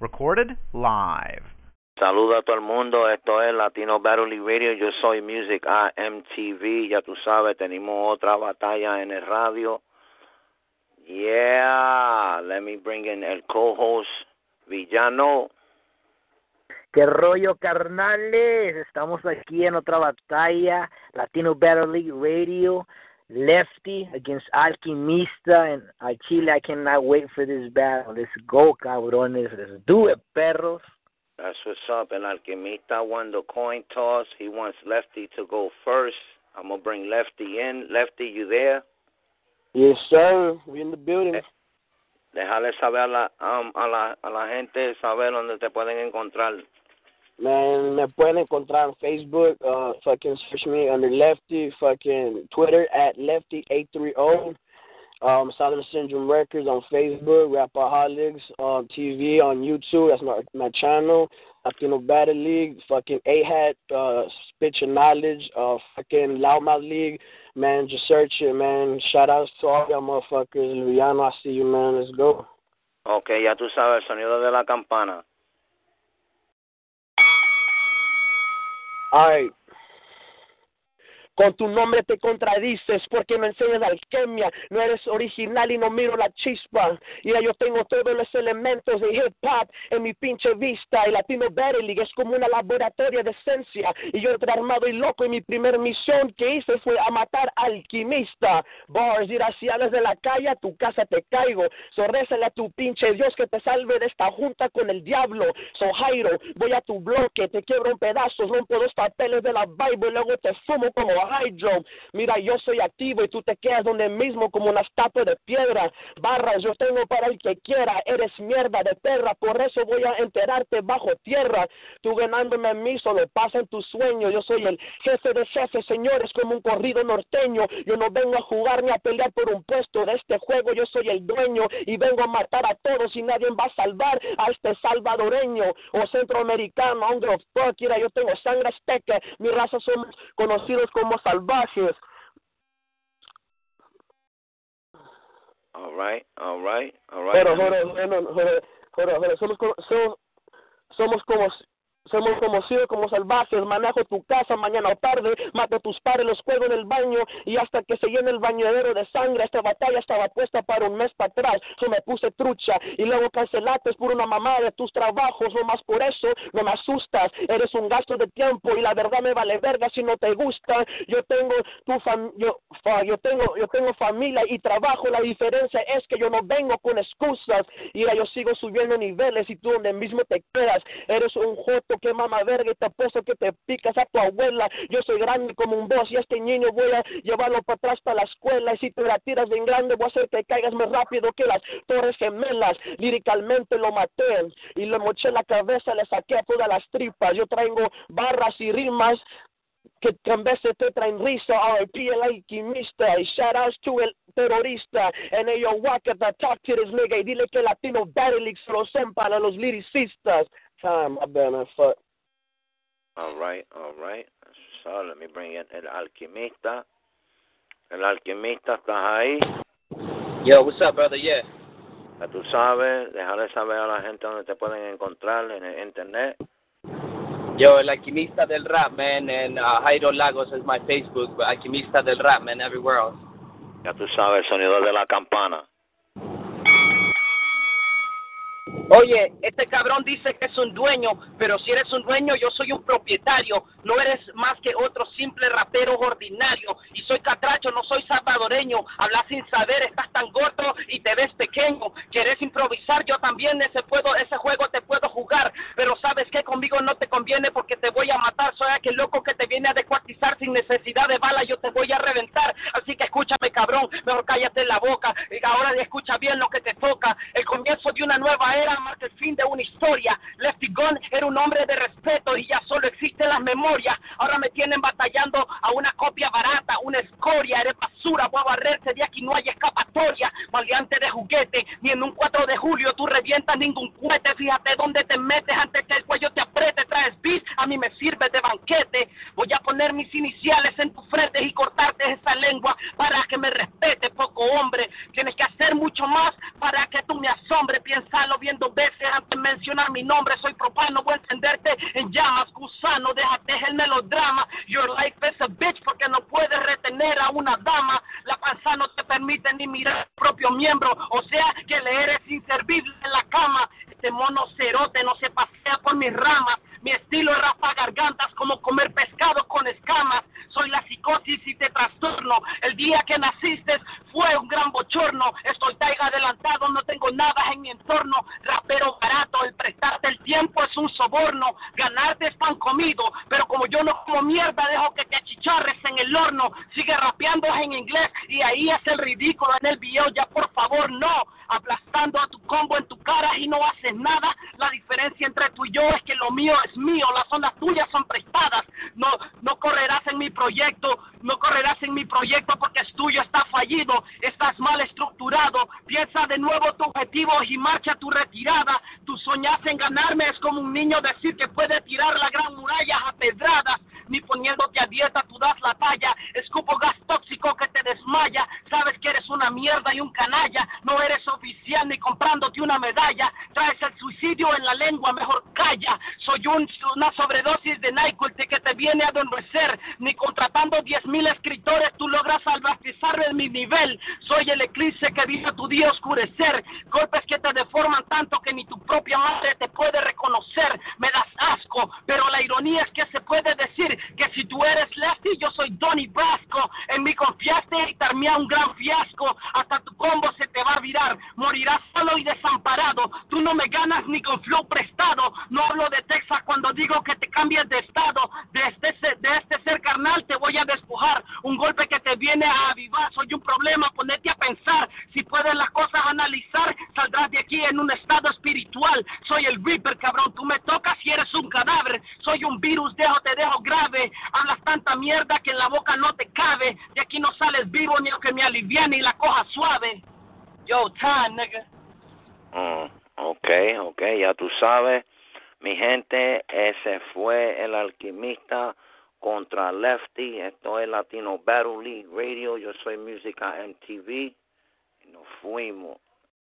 Recorded live. Saluda a todo el mundo, esto es Latino Battle Radio, yo soy Music AMTV, ya tú sabes, tenemos otra batalla en el radio. Yeah, let me bring in el co-host Villano. ¿Qué rollo, carnales? Estamos aquí en otra batalla, Latino Battle League Radio, Lefty against Alquimista, and uh, Chile, I cannot wait for this battle. Let's go, cabrones. Let's do it, perros. That's what's up. And Alquimista won the coin toss. He wants Lefty to go first. I'm gonna bring Lefty in. Lefty, you there? Yes, sir. We in the building. Eh, Déjale saber a la, um, a la a la gente saber dónde te pueden encontrar. Man, me pueden encontrar en Facebook. Uh, fucking search me under Lefty. Fucking Twitter at Lefty830. Um, Southern Syndrome Records on Facebook. Rapaholics um, TV on YouTube. That's my my channel. Latino Battle League. Fucking A. Uh, Spit Your Knowledge. Uh, fucking Loudmouth League. Man, just search it, man. Shout outs to all y'all motherfuckers. Luciano, I see you, man. Let's go. Okay, ya tú sabes el sonido de la campana. All right. Con tu nombre te contradices porque no enseñas alquimia, no eres original y no miro la chispa. Y yo tengo todos los elementos de hip hop en mi pinche vista. Y Latino Battle League es como una laboratoria de esencia. Y yo entré armado y loco y mi primer misión que hice fue a matar alquimista. Bars, ir hacia desde la calle a tu casa te caigo. So a tu pinche Dios que te salve de esta junta con el diablo. So Jairo, voy a tu bloque, te quiebro en pedazos, rompo dos papeles de la Bible luego te fumo como Hydro. Mira, yo soy activo y tú te quedas donde mismo como una estatua de piedra. Barras, yo tengo para el que quiera. Eres mierda de perra, por eso voy a enterrarte bajo tierra. Tú ganándome a mí solo pasa en tu sueño. Yo soy el jefe de jefes, señores, como un corrido norteño. Yo no vengo a jugar ni a pelear por un puesto de este juego. Yo soy el dueño y vengo a matar a todos y nadie va a salvar a este salvadoreño o centroamericano. Hombre, fuck, mira, yo tengo sangre azteca. Mi raza somos conocidos como salvajes. All right, all right, all right. Pero, pero, pero, pero, pero, somos, somos, somos como somos conocidos como salvajes, manejo tu casa mañana o tarde, mato a tus padres, los cuelgo en el baño. Y hasta que se llene el bañadero de sangre, esta batalla estaba puesta para un mes para atrás, yo me puse trucha y luego cancelaste por una mamá de tus trabajos, no más por eso, no me asustas, eres un gasto de tiempo y la verdad me vale verga si no te gusta, yo tengo tu fam yo, fa- yo tengo yo tengo familia y trabajo, la diferencia es que yo no vengo con excusas. Y yo sigo subiendo niveles y tú donde mismo te quedas, eres un joto que mama verga y te apuesto que te picas a tu abuela, yo soy grande como un boss y a este niño voy a llevarlo para atrás para la escuela. Y si te la tiras bien grande voy a hacer que caigas más rápido que las torres gemelas, líricamente lo maté y le moché la cabeza, le saqué a todas las tripas, yo traigo barras y rimas que que en vez te traen risa, RIP el alquimista, y shout outs to el terrorista, and hey, yo, walk at the talk to this nigga, y dile que Latino Battle League se lo son para los lyricistas. Time, my bad, man, fuck. All right, all right. So let me bring in el alquimista. El alquimista, ¿estás ahí? Yo, what's up, brother? Yeah. Ya tú sabes, dejarle saber a la gente dónde te pueden encontrar en el internet. Yo, el alquimista del rap, man, and uh, Jairo Lagos is my Facebook, but alquimista del rap, man, everywhere else. Ya tú sabes sonido de la campana. Oye, este cabrón dice que es un dueño, pero si eres un dueño, yo soy un propietario. No eres más que otro simple rapero ordinario. Y soy catracho, no soy salvadoreño. Hablas sin saber, estás tan gordo y te ves pequeño. Quieres improvisar, yo también ese, puedo, ese juego te puedo jugar. Pero sabes que conmigo no te conviene porque te voy a matar. Soy aquel loco que te viene a descuartizar sin necesidad de bala. Yo te voy a reventar. Así que escúchame, cabrón. Mejor cállate la boca. Y ahora escucha bien lo que te toca. El comienzo de una nueva era marca el fin de una historia. Lefty Gun era un hombre de respeto y ya solo existen las memorias. Ahora me tienen batallando a una copia barata, una escoria. Eres basura, voy a barrerse de aquí, no hay escapatoria. Maleante de juguete, ni en un 4 de julio tú revientas ningún cohete. Fíjate dónde te metes antes que el cuello te apriete. Traes bis a mí me sirve de banquete. Voy a poner mis iniciales en tu frente y cortarte esa lengua para que me respete, poco hombre. Tienes que hacer mucho más para que tú me asombre. Piénsalo viendo veces antes de mencionar mi nombre. Soy propano, voy a encenderte en llamas, gusano. Déjate el melodrama. Your life is a bitch porque no puedes retener a una dama. La panza no te permite ni mirar tu propio miembro. O sea que le eres inservible en la cama. Este mono cerote no se pasea por mis ramas. Mi estilo es rapa gargantas como comer pescado con escamas. Soy la psicosis y te trastorno. El día que naciste fue un gran bochorno. Estoy taiga adelantado, no tengo nada en mi entorno. Rapero barato, el prestarte el tiempo es un soborno. Ganarte es pan comido, pero como yo no como mierda, dejo que te achicharres en el horno. Sigue rapeando en inglés y ahí es el ridículo en el video. Ya por favor, no. Aplastando a tu combo en tu cara y no haces nada. La diferencia entre tú y yo es que lo mío es mío, las ondas tuyas son prestadas. No, no correrás en mi proyecto, no correrás en mi proyecto porque es tuyo, está fallido, estás mal estructurado. Piensa de nuevo tu objetivo y marcha tu retirada. Tu soñas en ganarme es como un niño decir que puede tirar la gran muralla a pedradas. Ni poniéndote a dieta tú das la talla. Escupo gas tóxico que te desmaya. Sabes que eres una mierda y un canalla. No eres oficial ni comprándote una medalla. Traes el suicidio en la lengua, mejor calla. Soy un, una sobredosis de NyQuil que te viene a adormecer. Ni contratando diez mil escritores tú logras salvatizar en mi nivel. Soy el eclipse que vino tu día oscurecer. Golpes que te deforman tanto que ni tu propia madre te puede reconocer. Me das asco, pero la ironía es que se puede decir que si tú eres Lefty, yo soy Donny Brasco. En mí confiaste y termina un gran fiasco. Hasta tu combo se te va a virar. Morirás solo y desamparado. Tú no me con flow prestado. No hablo de Texas cuando digo que te cambies de estado. De este, de este ser carnal te voy a despojar. Un golpe que te viene a avivar. Soy un problema, ponete a pensar. Si puedes las cosas analizar, saldrás de aquí en un estado espiritual. Soy el Reaper, cabrón. Tú me tocas y eres un cadáver. Soy un virus, dejo, te dejo grave. Hablas tanta mierda que en la boca no te cabe. De aquí no sales vivo ni lo que me aliviane y la coja suave. Yo, time, nigga. Ya tú sabes. Mi gente, ese fue el alquimista contra Lefty. Esto es Latino Battle League Radio. Yo soy Música MTV. Y nos fuimos.